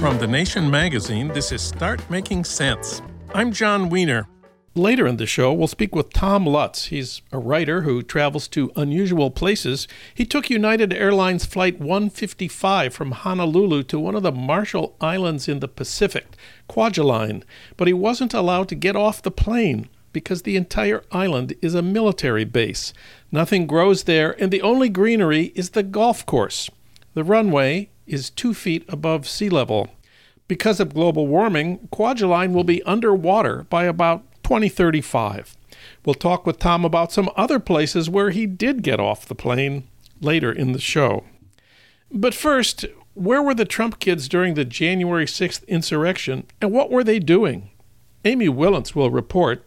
From The Nation magazine, this is Start Making Sense. I'm Jon Wiener. Later in the show, we'll speak with Tom Lutz. He's a writer who travels to unusual places. He took United Airlines Flight 155 from Honolulu to one of the Marshall Islands in the Pacific, Kwajalein, but he wasn't allowed to get off the plane because the entire island is a military base. Nothing grows there, and the only greenery is the golf course. The runway is two feet above sea level. Because of global warming, Kwajalein will be underwater by about 2035. We'll talk with Tom about some other places where he did get off the plane later in the show. But first, where were the Trump kids during the January 6th insurrection and what were they doing? Amy Wilentz will report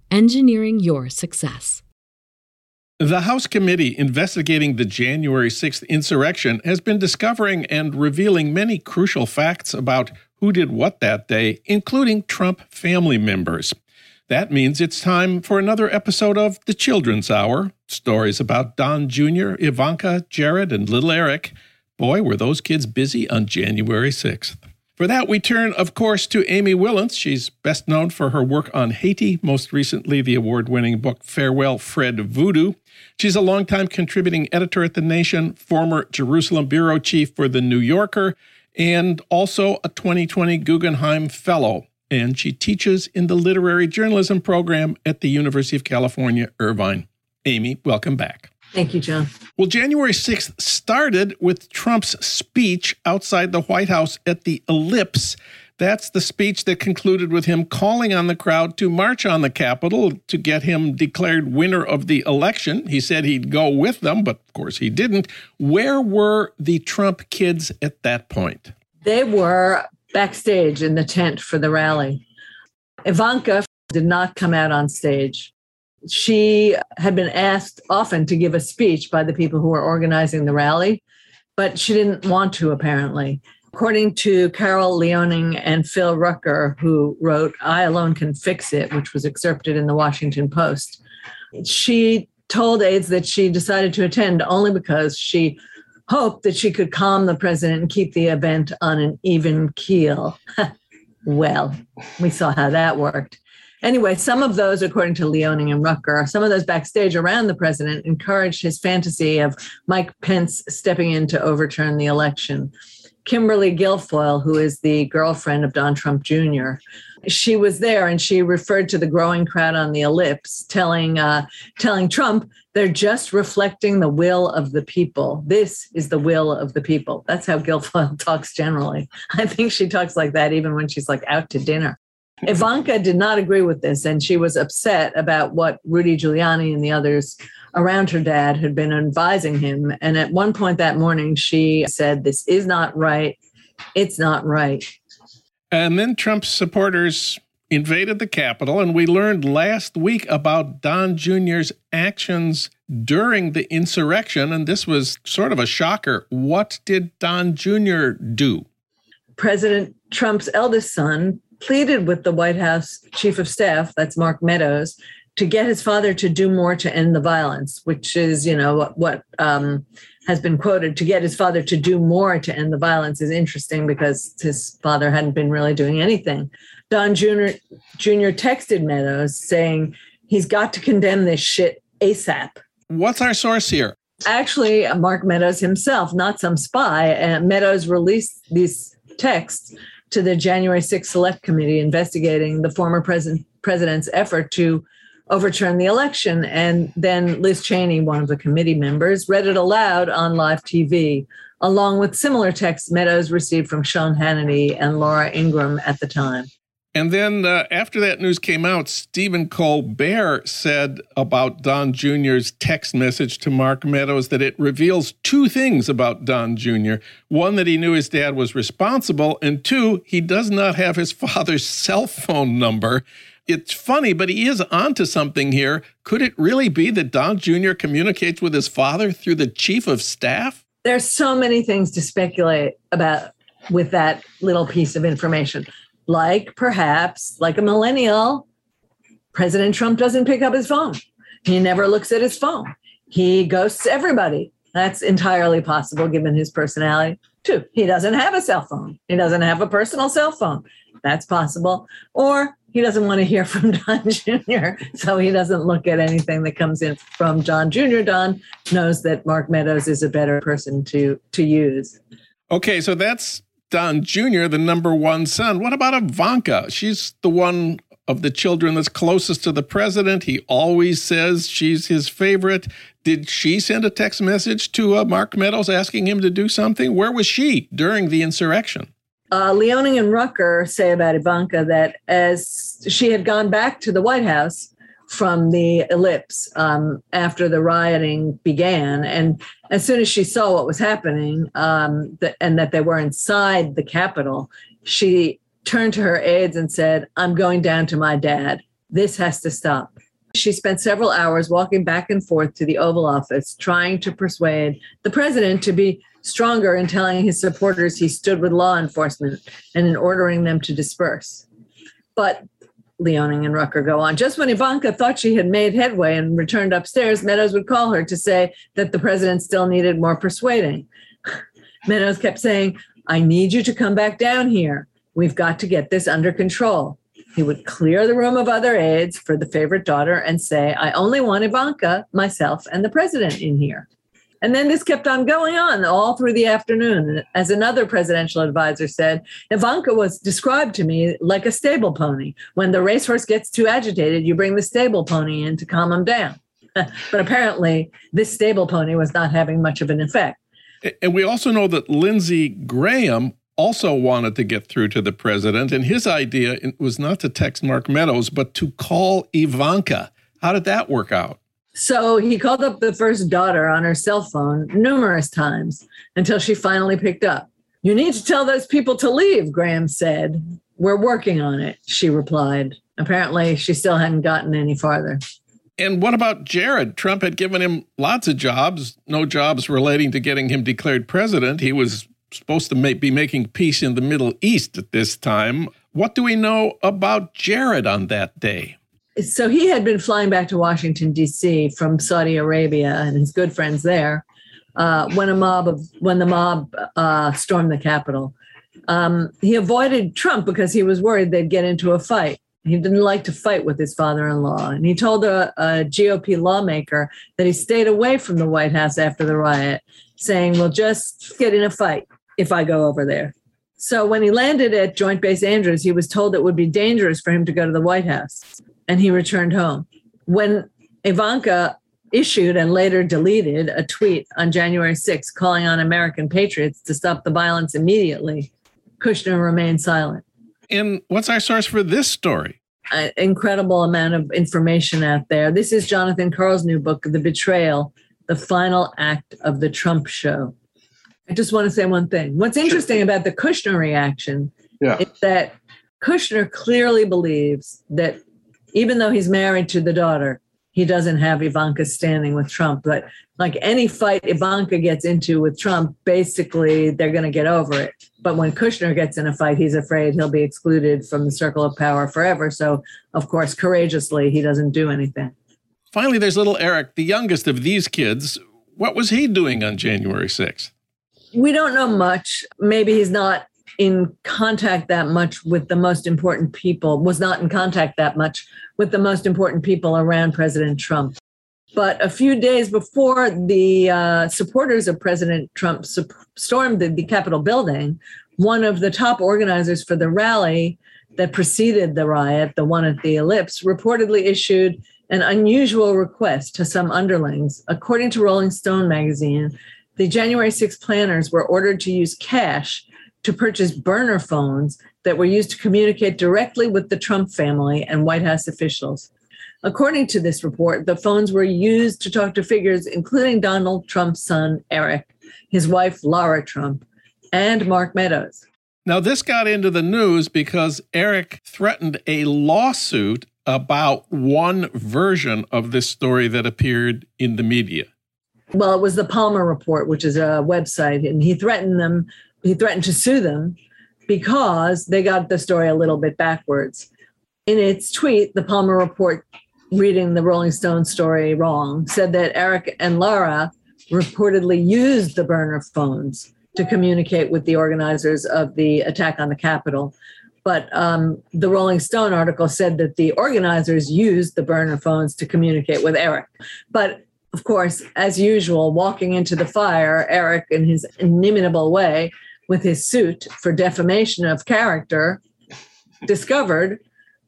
engineering your success. The House committee investigating the January 6th insurrection has been discovering and revealing many crucial facts about who did what that day, including Trump family members. That means it's time for another episode of The Children's Hour stories about Don Jr., Ivanka, Jared, and little Eric. Boy, were those kids busy on January 6th. For that, we turn, of course, to Amy Wilentz. She's best known for her work on Haiti, most recently, the award winning book Farewell Fred Voodoo. She's a longtime contributing editor at The Nation, former Jerusalem bureau chief for The New Yorker, and also a 2020 Guggenheim Fellow. And she teaches in the literary journalism program at the University of California, Irvine. Amy, welcome back. Thank you, Jon. Well, January 6th started with Trump's speech outside the White House at the Ellipse that's the speech that concluded with him calling on the crowd to march on the Capitol to get him declared winner of the election. He said he'd go with them, but of course he didn't. Where were the Trump kids at that point? They were backstage in the tent for the rally. Ivanka did not come out on stage. She had been asked often to give a speech by the people who were organizing the rally, but she didn't want to, apparently. According to Carol Leonnig and Phil Rucker, who wrote I Alone Can Fix It, which was excerpted in the Washington Post, she told aides that she decided to attend only because she hoped that she could calm the president and keep the event on an even keel. well, we saw how that worked. Anyway, some of those, according to Leonnig and Rucker, some of those backstage around the president encouraged his fantasy of Mike Pence stepping in to overturn the election. Kimberly Guilfoyle, who is the girlfriend of Don Trump Jr., she was there and she referred to the growing crowd on the ellipse, telling uh, telling Trump they're just reflecting the will of the people. This is the will of the people. That's how Guilfoyle talks generally. I think she talks like that even when she's like out to dinner. Ivanka did not agree with this, and she was upset about what Rudy Giuliani and the others around her dad had been advising him. And at one point that morning, she said, This is not right. It's not right. And then Trump's supporters invaded the Capitol, and we learned last week about Don Jr.'s actions during the insurrection. And this was sort of a shocker. What did Don Jr. do? President Trump's eldest son pleaded with the White House chief of staff, that's Mark Meadows, to get his father to do more to end the violence, which is, you know, what, what um, has been quoted to get his father to do more to end the violence is interesting because his father hadn't been really doing anything. Don Jr. Jr. texted Meadows saying he's got to condemn this shit ASAP. What's our source here? Actually, Mark Meadows himself, not some spy. And Meadows released these texts to the January 6th Select Committee investigating the former president, president's effort to overturn the election. And then Liz Cheney, one of the committee members, read it aloud on live TV, along with similar texts Meadows received from Sean Hannity and Laura Ingraham at the time. And then uh, after that news came out, Stephen Colbert said about Don Jr.'s text message to Mark Meadows that it reveals two things about Don Jr. One, that he knew his dad was responsible, and two, he does not have his father's cell phone number. It's funny, but he is onto something here. Could it really be that Don Jr. communicates with his father through the chief of staff? There's so many things to speculate about with that little piece of information like perhaps like a millennial, President Trump doesn't pick up his phone. He never looks at his phone. He ghosts everybody. That's entirely possible given his personality. Two, he doesn't have a cell phone. He doesn't have a personal cell phone. That's possible. Or he doesn't want to hear from Don Jr., so he doesn't look at anything that comes in from Don Jr. Don knows that Mark Meadows is a better person to to use. Okay, so that's Don Jr., the number one son. What about Ivanka? She's the one of the children that's closest to the president. He always says she's his favorite. Did she send a text message to uh, Mark Meadows asking him to do something? Where was she during the insurrection? Uh, Leonnig and Rucker say about Ivanka that as she had gone back to the White House, from the ellipse um, after the rioting began. And as soon as she saw what was happening um, and that they were inside the Capitol, she turned to her aides and said, I'm going down to my dad. This has to stop. She spent several hours walking back and forth to the Oval Office, trying to persuade the president to be stronger in telling his supporters he stood with law enforcement and in ordering them to disperse. But Leonnig and Rucker go on. Just when Ivanka thought she had made headway and returned upstairs, Meadows would call her to say that the president still needed more persuading. Meadows kept saying, I need you to come back down here. We've got to get this under control. He would clear the room of other aides for the favorite daughter and say, I only want Ivanka, myself, and the president in here. And then this kept on going on all through the afternoon. As another presidential advisor said, Ivanka was described to me like a stable pony. When the racehorse gets too agitated, you bring the stable pony in to calm him down. but apparently, this stable pony was not having much of an effect. And we also know that Lindsey Graham also wanted to get through to the president, and his idea was not to text Mark Meadows, but to call Ivanka. How did that work out? So he called up the first daughter on her cell phone numerous times until she finally picked up. You need to tell those people to leave, Graham said. We're working on it, she replied. Apparently, she still hadn't gotten any farther. And what about Jared? Trump had given him lots of jobs, no jobs relating to getting him declared president. He was supposed to be making peace in the Middle East at this time. What do we know about Jared on that day? So he had been flying back to Washington D.C. from Saudi Arabia and his good friends there uh, when a mob of when the mob uh, stormed the Capitol. Um, he avoided Trump because he was worried they'd get into a fight. He didn't like to fight with his father-in-law, and he told a, a GOP lawmaker that he stayed away from the White House after the riot, saying, "We'll just get in a fight if I go over there." So when he landed at Joint Base Andrews, he was told it would be dangerous for him to go to the White House and he returned home. When Ivanka issued and later deleted a tweet on January 6 calling on American patriots to stop the violence immediately, Kushner remained silent. And what's our source for this story? An incredible amount of information out there. This is Jonathan Karl's new book, The Betrayal, the final act of the Trump show. I just want to say one thing. What's interesting sure. about the Kushner reaction yeah. is that Kushner clearly believes that even though he's married to the daughter, he doesn't have Ivanka standing with Trump. But like any fight Ivanka gets into with Trump, basically they're going to get over it. But when Kushner gets in a fight, he's afraid he'll be excluded from the circle of power forever. So, of course, courageously, he doesn't do anything. Finally, there's little Eric, the youngest of these kids. What was he doing on January 6th? We don't know much. Maybe he's not in contact that much with the most important people, was not in contact that much with the most important people around President Trump. But a few days before the uh, supporters of President Trump stormed the, the Capitol building, one of the top organizers for the rally that preceded the riot, the one at the Ellipse, reportedly issued an unusual request to some underlings. According to Rolling Stone magazine, the January 6 planners were ordered to use cash to purchase burner phones that were used to communicate directly with the Trump family and White House officials. According to this report, the phones were used to talk to figures including Donald Trump's son, Eric, his wife, Lara Trump, and Mark Meadows. Now, this got into the news because Eric threatened a lawsuit about one version of this story that appeared in the media. Well, it was the Palmer Report, which is a website, and he threatened them, he threatened to sue them because they got the story a little bit backwards. In its tweet, the Palmer Report, reading the Rolling Stone story wrong, said that Eric and Lara reportedly used the burner phones to communicate with the organizers of the attack on the Capitol. But um, the Rolling Stone article said that the organizers used the burner phones to communicate with Eric. But of course, as usual, walking into the fire, Eric, in his inimitable way, with his suit for defamation of character, discovered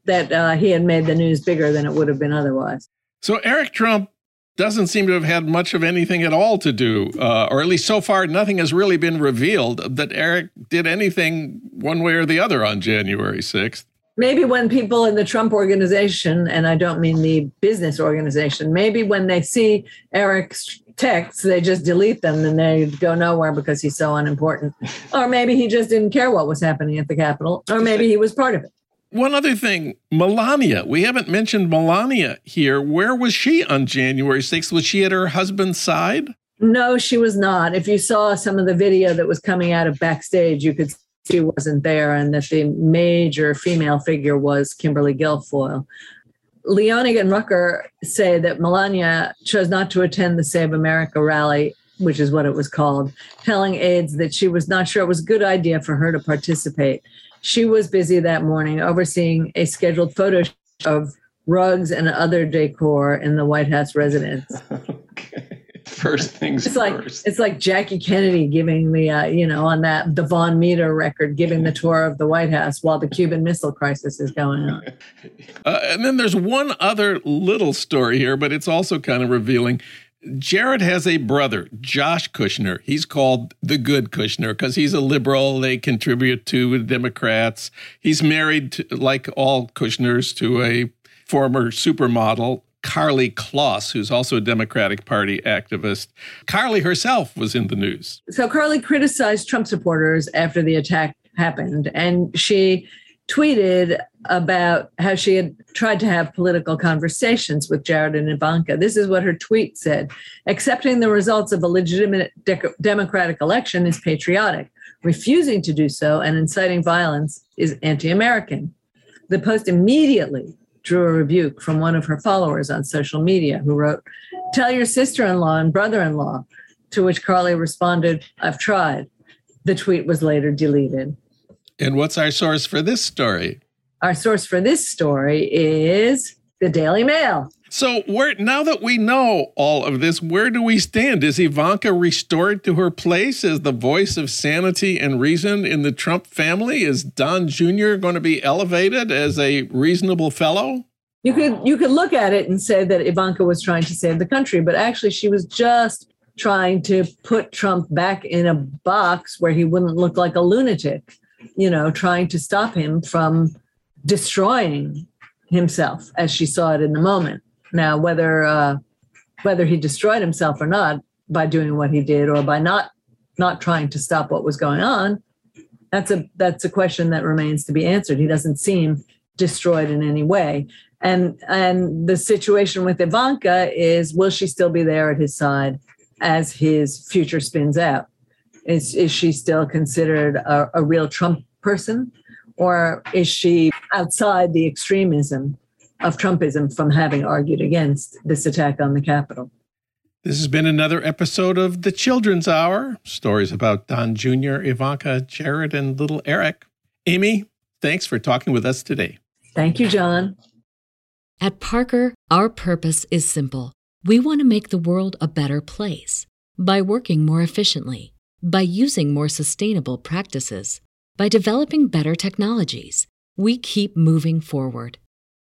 that uh, he had made the news bigger than it would have been otherwise. So Eric Trump doesn't seem to have had much of anything at all to do, uh, or at least so far, nothing has really been revealed that Eric did anything one way or the other on January 6th. Maybe when people in the Trump organization, and I don't mean the business organization, maybe when they see Eric's texts, they just delete them and they go nowhere because he's so unimportant. Or maybe he just didn't care what was happening at the Capitol, or maybe he was part of it. One other thing, Melania. We haven't mentioned Melania here. Where was she on January 6th? Was she at her husband's side? No, she was not. If you saw some of the video that was coming out of backstage, you could see she wasn't there and that the major female figure was Kimberly Guilfoyle. Leonnig and Rucker say that Melania chose not to attend the Save America rally, which is what it was called, telling aides that she was not sure it was a good idea for her to participate. She was busy that morning overseeing a scheduled photo of rugs and other decor in the White House residence. First things it's like first. it's like Jackie Kennedy giving the uh, you know on that the Vaughn Meader record giving the tour of the White House while the Cuban Missile Crisis is going on. Uh, and then there's one other little story here, but it's also kind of revealing. Jared has a brother, Josh Kushner. He's called the good Kushner because he's a liberal. They contribute to the Democrats. He's married, to, like all Kushners, to a former supermodel, Karlie Kloss, who's also a Democratic Party activist. Karlie herself was in the news. So Karlie criticized Trump supporters after the attack happened, and she tweeted about how she had tried to have political conversations with Jared and Ivanka. This is what her tweet said Accepting the results of a legitimate de- democratic election is patriotic. Refusing to do so and inciting violence is anti American. The post immediately drew a rebuke from one of her followers on social media who wrote, Tell your sister in law and brother in law. To which Karlie responded, I've tried. The tweet was later deleted. And what's our source for this story? Our source for this story is the Daily Mail. So, where now that we know all of this, where do we stand? Is Ivanka restored to her place as the voice of sanity and reason in the Trump family? Is Don Jr. going to be elevated as a reasonable fellow? You could you could look at it and say that Ivanka was trying to save the country, but actually she was just trying to put Trump back in a box where he wouldn't look like a lunatic, you know, trying to stop him from destroying himself as she saw it in the moment. Now, whether uh, whether he destroyed himself or not by doing what he did, or by not not trying to stop what was going on, that's a that's a question that remains to be answered. He doesn't seem destroyed in any way. And and the situation with Ivanka is will she still be there at his side as his future spins out? Is is she still considered a, a real Trump person? Or is she outside the extremism of Trumpism from having argued against this attack on the Capitol? This has been another episode of The Children's Hour stories about Don Jr., Ivanka, Jared, and little Eric. Amy, thanks for talking with us today. Thank you, Jon. At Parker, our purpose is simple. We want to make the world a better place by working more efficiently, by using more sustainable practices, by developing better technologies. We keep moving forward.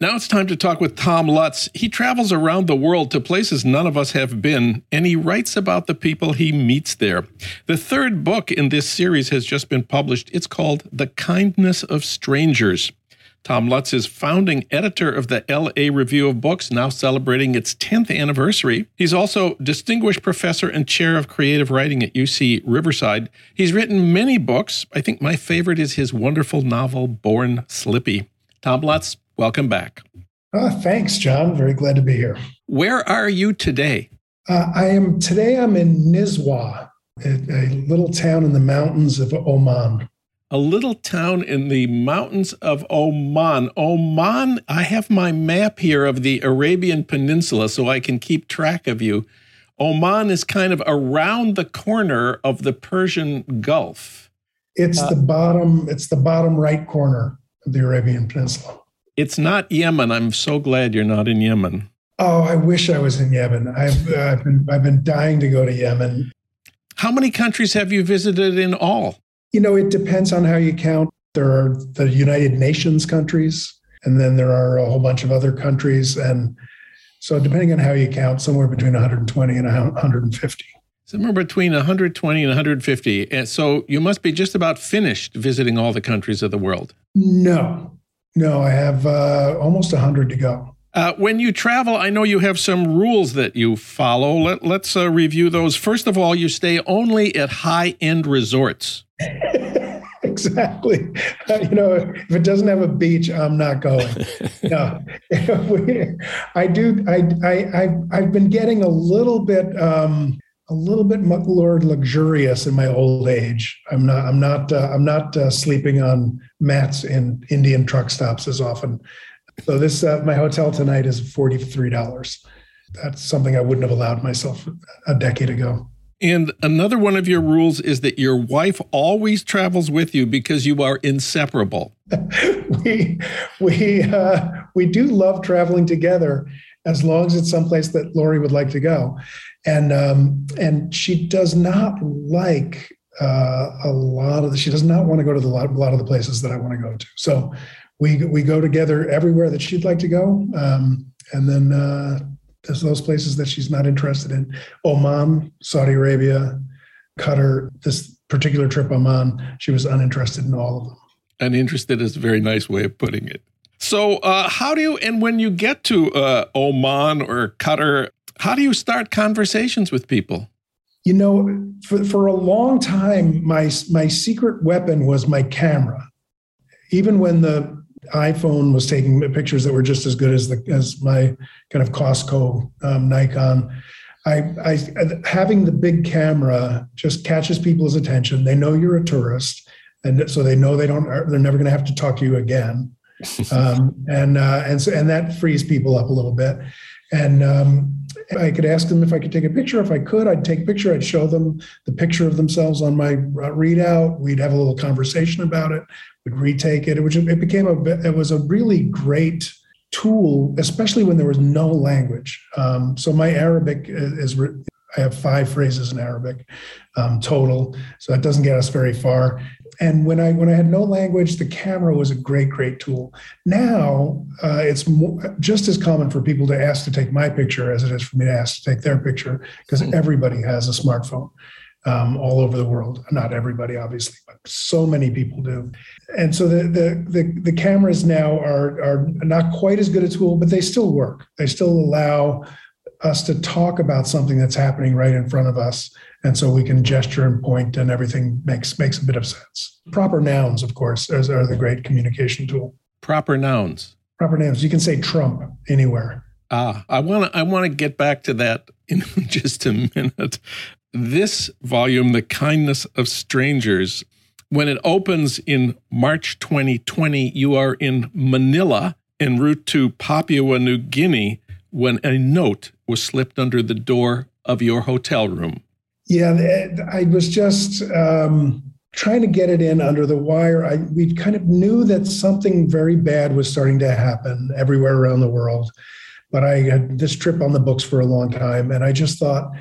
Now it's time to talk with Tom Lutz. He travels around the world to places none of us have been, and he writes about the people he meets there. The third book in this series has just been published. It's called The Kindness of Strangers. Tom Lutz is founding editor of the LA Review of Books, now celebrating its 10th anniversary. He's also distinguished professor and chair of creative writing at UC Riverside. He's written many books. I think my favorite is his wonderful novel, Born Slippy. Tom Lutz, welcome back. Uh, thanks, Jon. Very glad to be here. Where are you today? Uh, I am today. I'm in Nizwa, a, a, little town in the mountains of Oman. A little town in the mountains of Oman. Oman. I have my map here of the Arabian Peninsula, so I can keep track of you. Oman is kind of around the corner of the Persian Gulf. It's uh, the bottom. It's the bottom right corner of the Arabian Peninsula. It's not Yemen. I'm so glad you're not in Yemen. Oh, I wish I was in Yemen. I've, uh, I've been I've been dying to go to Yemen. How many countries have you visited in all? You know, it depends on how you count. There are the United Nations countries, and then there are a whole bunch of other countries, and so depending on how you count, somewhere between 120 and 150. Somewhere between 120 and 150. And so you must be just about finished visiting all the countries of the world. No, no, I have uh, almost 100 to go. Uh, when you travel, I know you have some rules that you follow. Let, us uh, review those. First of all, you stay only at high end resorts. exactly. Uh, you know, if it doesn't have a beach, I'm not going. no, I do. I, I, I, I've been getting a little bit. Um, a little bit more luxurious in my old age. I'm not. I'm not. Uh, I'm not uh, sleeping on mats in Indian truck stops as often. So this uh, my hotel tonight is forty three dollars. That's something I wouldn't have allowed myself a decade ago. And another one of your rules is that your wife always travels with you because you are inseparable. we we uh, we do love traveling together as long as it's someplace that Lori would like to go and um, and she does not like uh, a lot of the, she does not want to go to the, a lot of the places that I want to go to. So we we go together everywhere that she'd like to go, um, and then uh, there's those places that she's not interested in: Oman, Saudi Arabia, Qatar. This particular trip Oman, she was uninterested in all of them. Uninterested is a very nice way of putting it. So, uh, how do you, and when you get to uh, Oman or Qatar, how do you start conversations with people? You know, for, for a long time, my, my secret weapon was my camera. Even when the iPhone was taking pictures that were just as good as the as my kind of Costco um, Nikon. I, I having the big camera just catches people's attention. They know you're a tourist, and so they know they don't. They're never going to have to talk to you again, um, and uh, and so and that frees people up a little bit. And um, I could ask them if I could take a picture. If I could, I'd take a picture. I'd show them the picture of themselves on my uh, readout. We'd have a little conversation about it. We'd retake it. Which it became a it was a really great tool, especially when there was no language. Um, so my Arabic is, is I have five phrases in Arabic um, total, so that doesn't get us very far. And when I when I had no language, the camera was a great great tool. Now uh, it's more, just as common for people to ask to take my picture as it is for me to ask to take their picture because mm-hmm. everybody has a smartphone. Um, all over the world. Not everybody, obviously, but so many people do. And so the the the, the cameras now are are not quite as good a tool, but they still work. They still allow us to talk about something that's happening right in front of us and so we can gesture and point and everything makes makes a bit of sense. Proper nouns of course are, are the great communication tool. Proper nouns. Proper nouns. You can say trump anywhere. Ah i want to i want to get back to that in just a minute. This volume the kindness of strangers when it opens in march 2020 you are in manila en route to papua new guinea when a note was slipped under the door of your hotel room. Yeah, I was just um, trying to get it in under the wire. I, we kind of knew that something very bad was starting to happen everywhere around the world. But I had this trip on the books for a long time, and I just thought,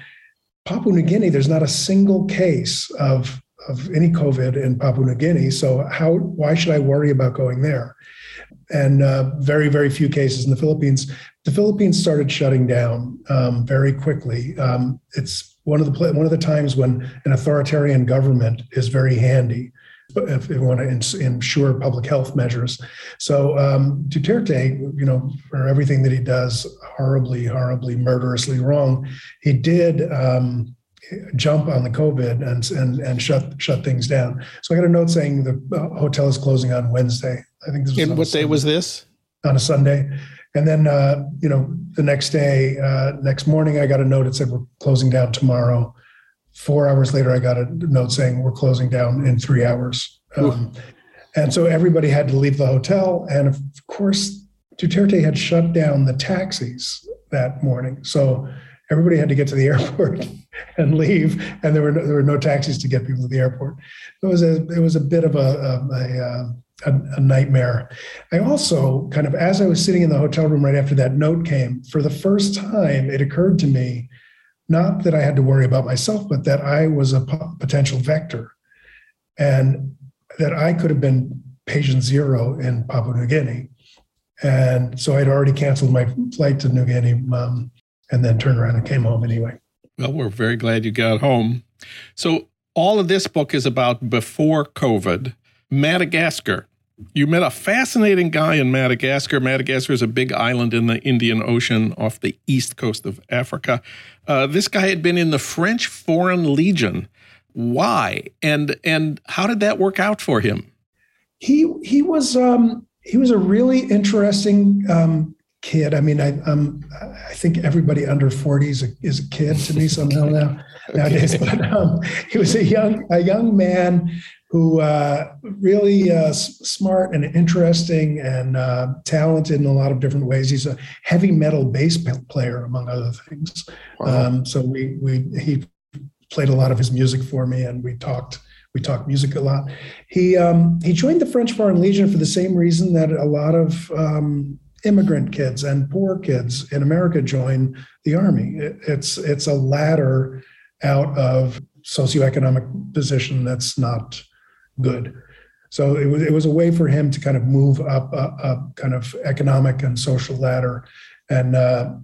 Papua New Guinea, there's not a single case of of any COVID in Papua New Guinea. So how why should I worry about going there? And uh, very very few cases in the Philippines. The Philippines started shutting down um, very quickly. Um, it's one of the one of the times when an authoritarian government is very handy if we want to ensure public health measures. So um, Duterte, you know, for everything that he does horribly, horribly, murderously wrong, he did um, jump on the COVID and and and shut shut things down. So I got a note saying the uh, hotel is closing on Wednesday. I think this was. And what day was this? On a Sunday. And then, uh, you know, the next day, uh, next morning, I got a note that said we're closing down tomorrow. Four hours later, I got a note saying we're closing down in three hours. Um, and so everybody had to leave the hotel. And of course, Duterte had shut down the taxis that morning. So everybody had to get to the airport and leave, and there were no, there were no taxis to get people to the airport. It was a it was a bit of a, a, a, uh, a, a nightmare. I also kind of, as I was sitting in the hotel room right after that note came, for the first time, it occurred to me not that I had to worry about myself, but that I was a potential vector and that I could have been patient zero in Papua New Guinea. And so I'd already canceled my flight to New Guinea um, and then turned around and came home anyway. Well, we're very glad you got home. So, all of this book is about before COVID. Madagascar. You met a fascinating guy in Madagascar. Madagascar is a big island in the Indian Ocean off the east coast of Africa. Uh, this guy had been in the French Foreign Legion. Why and and how did that work out for him? He he was um, he was a really interesting um, kid. I mean, I um, I think everybody under forty is a, is a kid to me somehow now nowadays. But um, he was a young a young man who uh, really uh, smart and interesting and uh, talented in a lot of different ways. He's a heavy metal bass player, among other things. Wow. Um, so we we he played a lot of his music for me, and we talked we talked music a lot. He um, he joined the French Foreign Legion for the same reason that a lot of um, immigrant kids and poor kids in America join the army. It, it's it's a ladder out of socioeconomic position that's not good. So it was it was a way for him to kind of move up a, kind of economic and social ladder, and uh,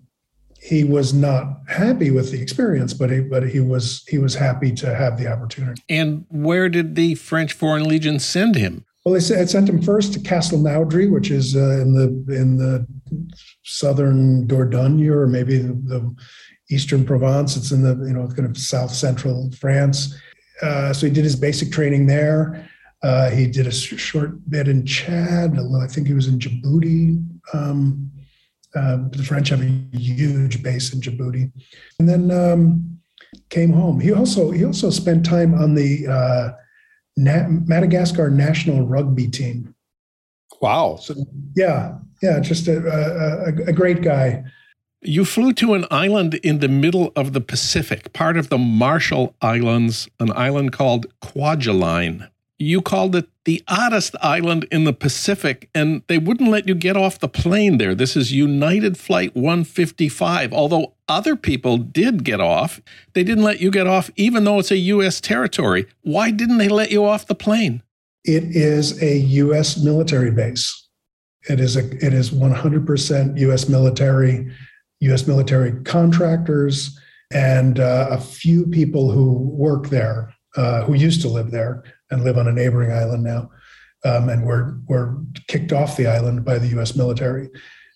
he was not happy with the experience, but he but he was he was happy to have the opportunity. And where did the French Foreign Legion send him? Well, they sent him first to Castelnaudary, which is uh, in the in the southern Dordogne, or maybe the, the eastern Provence. It's in the you know kind of south central France uh, so he did his basic training there. Uh, he did a short bit in Chad. although I think he was in Djibouti. Um, uh, the French have a huge base in Djibouti, and then um, came home. He also he also spent time on the uh, Na- Madagascar national rugby team. Wow! So yeah, yeah, just a, a, a great guy. You flew to an island in the middle of the Pacific, part of the Marshall Islands, an island called Kwajalein. You called it the oddest island in the Pacific, and they wouldn't let you get off the plane there. This is United Flight 155. Although other people did get off, they didn't let you get off, even though it's a U.S. territory. Why didn't they let you off the plane? It is a U.S. military base. It is a it is 100% U.S. military US military contractors, and uh, a few people who work there, uh, who used to live there and live on a neighboring island now, um, and were were kicked off the island by the U.S. military.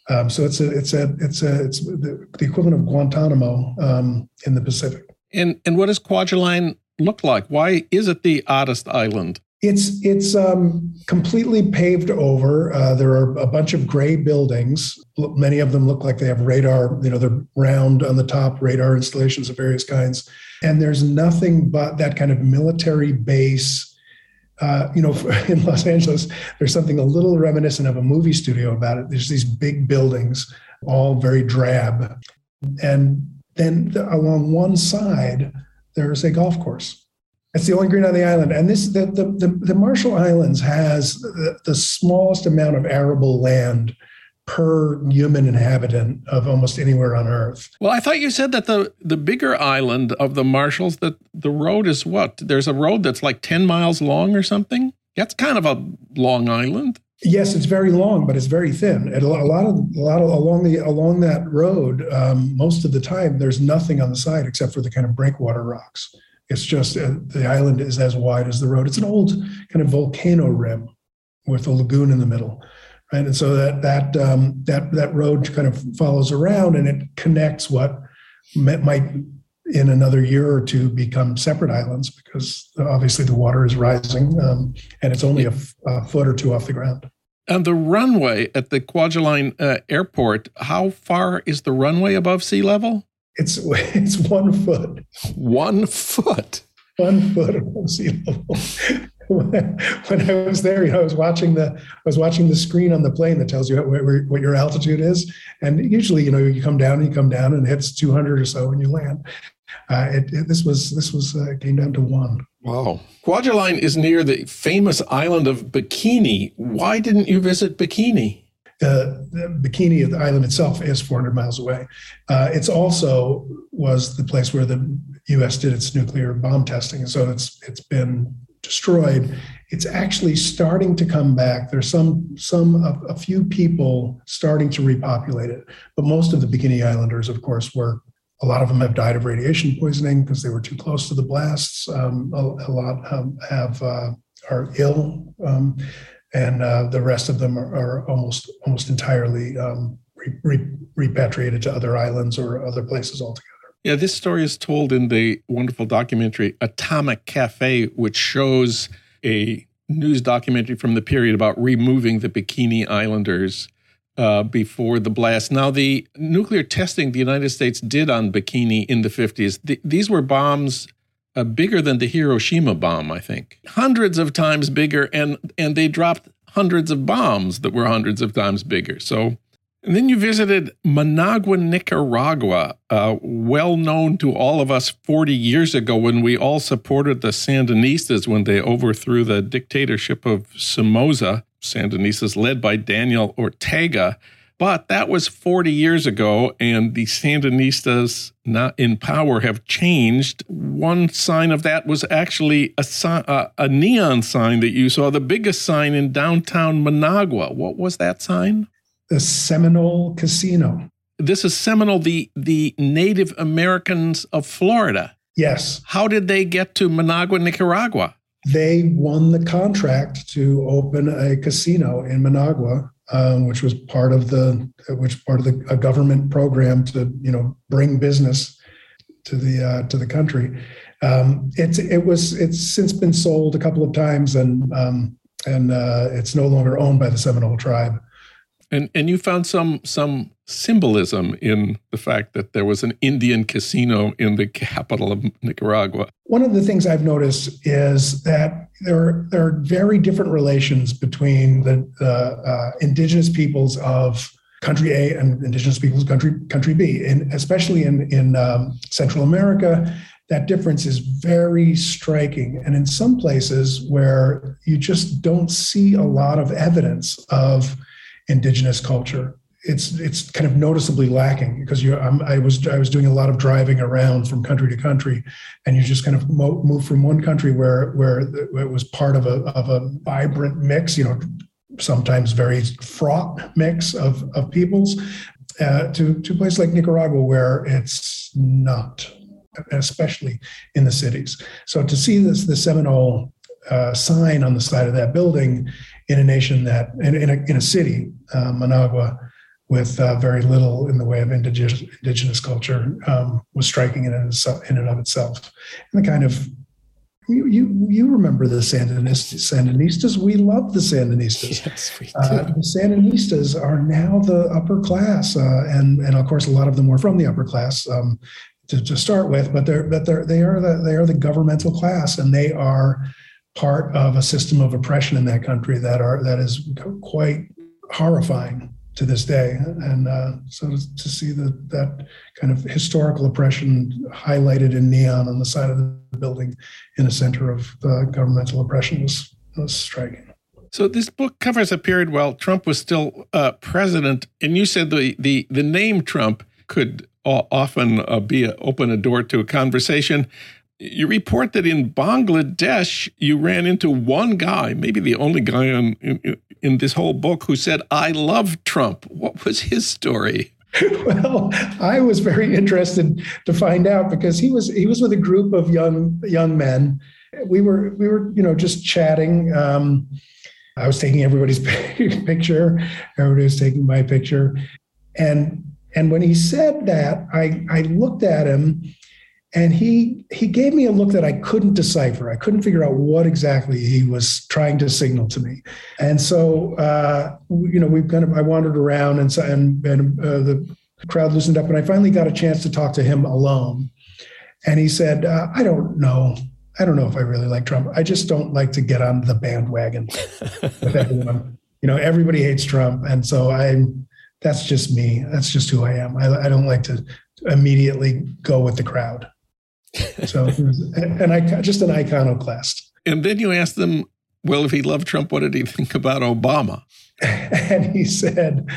Um, so it's a it's a it's a it's the, the equivalent of Guantanamo um, in the Pacific. And and what does Kwajalein look like? Why is it the oddest island? It's it's um, completely paved over. Uh, there are a bunch of gray buildings. Many of them look like they have radar. You know, they're round on the top, radar installations of various kinds. And there's nothing but that kind of military base. Uh, you know, in Los Angeles, there's something a little reminiscent of a movie studio about it. There's these big buildings, all very drab, and then along one side there's a golf course It's the only green on the island, and this the the the, the Marshall Islands has the, the smallest amount of arable land per human inhabitant of almost anywhere on Earth. Well, I thought you said that the the bigger island of the Marshalls that the road is what? There's a road that's like ten miles long or something. That's kind of a long island. Yes, it's very long, but it's very thin. And a lot of a lot of along the along that road, um, most of the time there's nothing on the side except for the kind of breakwater rocks. It's just uh, the island is as wide as the road. It's an old kind of volcano rim with a lagoon in the middle right? And so that that um, that that road kind of follows around and it connects what might in another year or two become separate islands because obviously the water is rising um, and it's only a, foot or two off the ground. And the runway at the Kwajalein uh, airport, how far is the runway above sea level? It's it's one foot. One foot. One foot above sea level. when I was there, you know, I was watching the I was watching the screen on the plane that tells you what, what your altitude is, and usually, you know, you come down, and you come down, and it hits 200 or so when you land. Uh, it, it, this was this was uh, came down to one. Wow, Kwajalein is near the famous island of Bikini. Why didn't you visit Bikini? The, the Bikini, the island itself, is 400 miles away. Uh, it's also was the place where the U.S. did its nuclear bomb testing, so it's it's been destroyed, it's actually starting to come back. There's some some a, a, few people starting to repopulate it, but most of the Bikini Islanders, of course, were a lot of them have died of radiation poisoning because they were too close to the blasts. Um, a, a, lot um, have uh, are ill, um, and uh, the rest of them are, are almost almost entirely um, re, re, repatriated to other islands or other places altogether. Yeah, this story is told in the wonderful documentary Atomic Cafe, which shows a news documentary from the period about removing the Bikini Islanders uh, before the blast. Now, the nuclear testing the United States did on Bikini in the 50s, th- these were bombs uh, bigger than the Hiroshima bomb, I think, hundreds of times bigger, and and they dropped hundreds of bombs that were hundreds of times bigger. So and then you visited Managua, Nicaragua, uh, well known to all of us 40 years ago when we all supported the Sandinistas when they overthrew the dictatorship of Somoza. Sandinistas led by Daniel Ortega. But that was 40 years ago, and the Sandinistas not in power have changed. One sign of that was actually a, a, a neon sign that you saw, the biggest sign in downtown Managua. What was that sign? the Seminole Casino. This is Seminole, the the Native Americans of Florida. Yes. How did they get to Managua, Nicaragua? They won the contract to open a casino in Managua, um, which was part of the which part of the a government program to you know bring business to the uh, to the country. Um, it's it was it's since been sold a couple of times and um, and uh, it's no longer owned by the Seminole tribe. And and you found some some symbolism in the fact that there was an Indian casino in the capital of Nicaragua. One of the things I've noticed is that there are, there are very different relations between the, the uh, indigenous peoples of country A and indigenous peoples country country B, and especially in in um, Central America. That difference is very striking. And in some places where you just don't see a lot of evidence of indigenous culture. It's it's kind of noticeably lacking because you I was I was doing a lot of driving around from country to country, and you just kind of mo- move from one country where where it was part of a of a vibrant mix, you know, sometimes very fraught mix of of peoples, uh, to to a place like Nicaragua where it's not, especially in the cities. So to see this the Seminole uh, sign on the side of that building in a nation that in, in, a, in a city, uh, Managua, with uh, very little in the way of indigenous, indigenous culture, um, was striking in and, in and of itself. And the kind of you you, you remember the Sandinistas, Sandinistas? We love the Sandinistas. Yes, we uh, do. Uh, the Sandinistas are now the upper class, uh, and and of course a lot of them were from the upper class. Um, to, to, start with, but they're but they're they are the they are the governmental class, and they are part of a system of oppression in that country that are that is quite horrifying to this day. And uh, so to, see the, that kind of historical oppression highlighted in neon on the side of the building in the center of the governmental oppression was, was striking. So this book covers a period while Trump was still uh, president, and you said the the the name Trump could often uh, be a, open a door to a conversation. You report that in Bangladesh you ran into one guy, maybe the only guy on, in, in this whole book, who said, "I love Trump." What was his story? well, I was very interested to find out because he was he was with a group of young young men. We were we were you know just chatting. Um, I was taking everybody's picture. Everybody was taking my picture. And and when he said that, I, I looked at him and he he gave me a look that I couldn't decipher. I couldn't figure out what exactly he was trying to signal to me. And so uh, you know, we kind of I wandered around and so, and, and uh, the crowd loosened up and I finally got a chance to talk to him alone. And he said, uh, I don't know. I don't know if I really like Trump. I just don't like to get on the bandwagon with everyone. You know, everybody hates Trump, and so I'm. That's just me. That's just who I am. I, I don't like to immediately go with the crowd. So, and I just an iconoclast. And then you asked them, well, if he loved Trump, what did he think about Obama? And he said,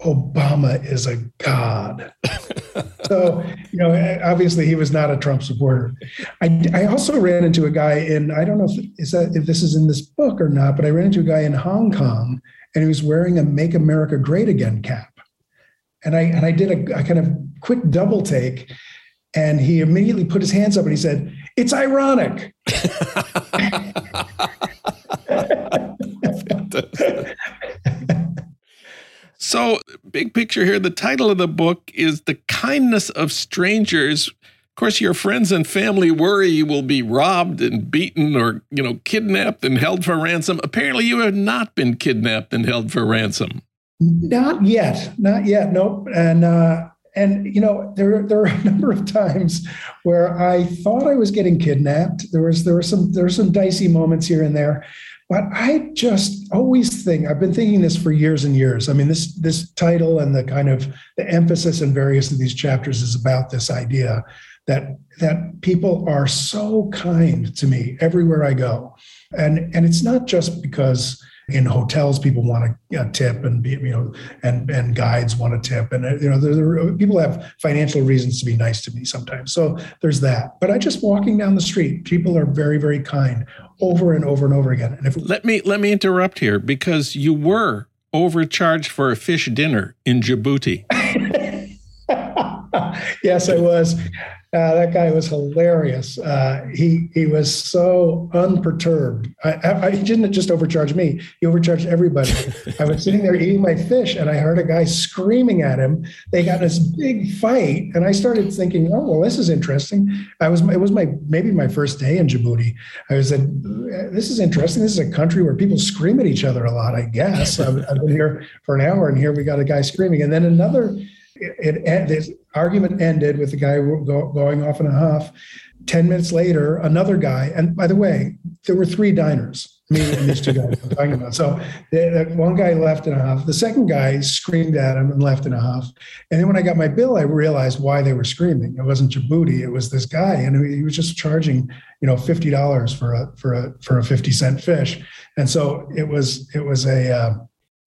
Obama is a god. so, you know, obviously he was not a Trump supporter. I, I also ran into a guy in, I don't know if, is that, if this is in this book or not, but I ran into a guy in Hong Kong and he was wearing a Make America Great Again cap. And I, and I did a, a kind of quick double take and he immediately put his hands up and he said, It's ironic. So, big picture here, the title of the book is The Kindness of Strangers. Of course, your friends and family worry you will be robbed and beaten or, you know, kidnapped and held for ransom. Apparently, you have not been kidnapped and held for ransom. Not yet. Not yet. Nope. And, uh, and you know there there are a number of times where I thought I was getting kidnapped. There was there were some there were some dicey moments here and there, but I just always think I've been thinking this for years and years. I mean, this this title and the kind of the emphasis in various of these chapters is about this idea that that people are so kind to me everywhere I go, and and it's not just because in hotels people want to tip and be, you know and and guides want to tip. And you know there, there, people have financial reasons to be nice to me sometimes. So there's that. But i just walking down the street people are very very kind over and over and over again. And if let me let me interrupt here because you were overcharged for a fish dinner in djibouti yes i was uh, that guy was hilarious. Uh, he he was so unperturbed. I, I, he didn't just overcharge me; he overcharged everybody. I was sitting there eating my fish, and I heard a guy screaming at him. They got this big fight, and I started thinking, "Oh, well, this is interesting." I was it was my maybe my first day in Djibouti. I was like, "This is interesting. This is a country where people scream at each other a lot." I guess I've, I've been here for an hour, and here we got a guy screaming, and then another it, it this argument ended with the guy go, going off in a huff. Ten minutes later, another guy, and by the way, there were three diners. Me and these two guys I'm talking about. So one guy left in a huff. The second guy screamed at him and left in a huff. And then when I got my bill, I realized why they were screaming. It wasn't Djibouti. It was this guy, and he was just charging, you know, fifty dollars for a for a for a fifty cent fish. And so it was it was a uh,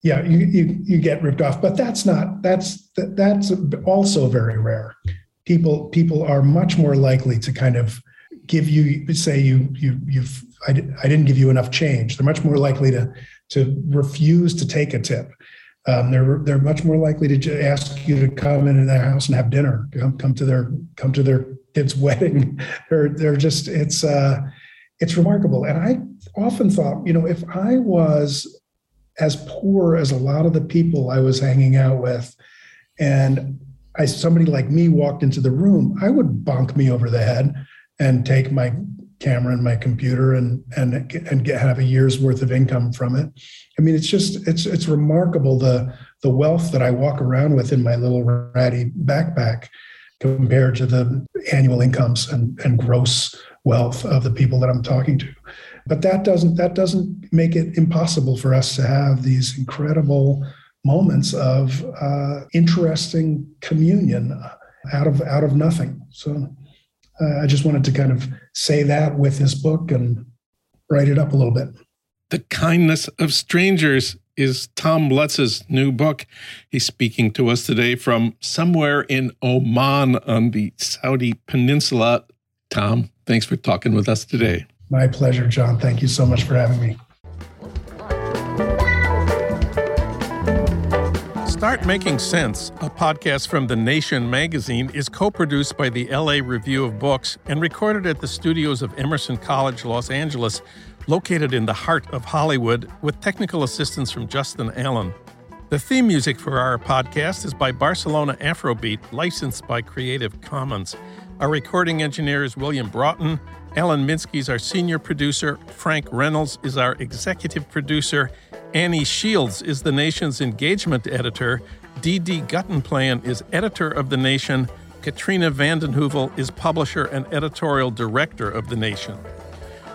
yeah, you, you you get ripped off, but that's not that's that's also very rare. People people are much more likely to kind of give you say you you you've I, I didn't give you enough change. They're much more likely to to refuse to take a tip. Um, they're they're much more likely to ask you to come into their house and have dinner. Come come to their come to their kid's wedding. they're they're just it's uh, it's remarkable. And I often thought, you know, if I was as poor as a lot of the people I was hanging out with. And I somebody like me walked into the room, I would bonk me over the head and take my camera and my computer and and and get, have a year's worth of income from it. I mean, it's just it's it's remarkable the the wealth that I walk around with in my little ratty backpack compared to the annual incomes and, and gross wealth of the people that I'm talking to. But that doesn't that doesn't make it impossible for us to have these incredible moments of uh, interesting communion out of out of nothing. So uh, I just wanted to kind of say that with this book and write it up a little bit. The Kindness of Strangers is Tom Lutz's new book. He's speaking to us today from somewhere in Oman on the Saudi Peninsula. Tom, thanks for talking with us today. My pleasure, Jon. Thank you so much for having me. Start Making Sense, a podcast from The Nation magazine, is co produced by the LA Review of Books and recorded at the studios of Emerson College, Los Angeles, located in the heart of Hollywood, with technical assistance from Justin Allen. The theme music for our podcast is by Barcelona Afrobeat, licensed by Creative Commons. Our recording engineer is William Broughton. Alan Minsky is our senior producer. Frank Reynolds is our executive producer. Annie Shields is the nation's engagement editor. Dee Guttenplan is editor of The Nation. Katrina vanden Heuvel is publisher and editorial director of The Nation.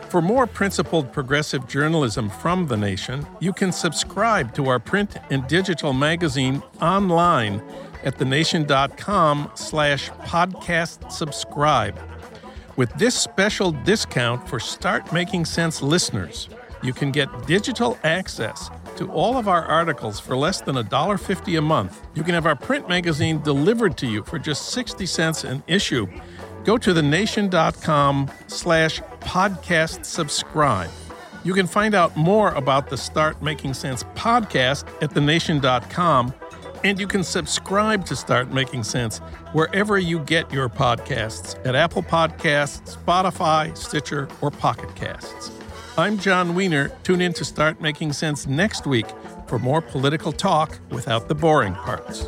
For more principled progressive journalism from The Nation, you can subscribe to our print and digital magazine online at thenation.com slash podcast subscribe. With this special discount for Start Making Sense listeners, you can get digital access to all of our articles for less than $1.50 a month. You can have our print magazine delivered to you for just 60 cents an issue. Go to thenation.com slash podcast subscribe. You can find out more about the Start Making Sense podcast at thenation.com, and you can subscribe to Start Making Sense wherever you get your podcasts at Apple Podcasts, Spotify, Stitcher, or Pocket Casts. I'm Jon Wiener. Tune in to Start Making Sense next week for more political talk without the boring parts.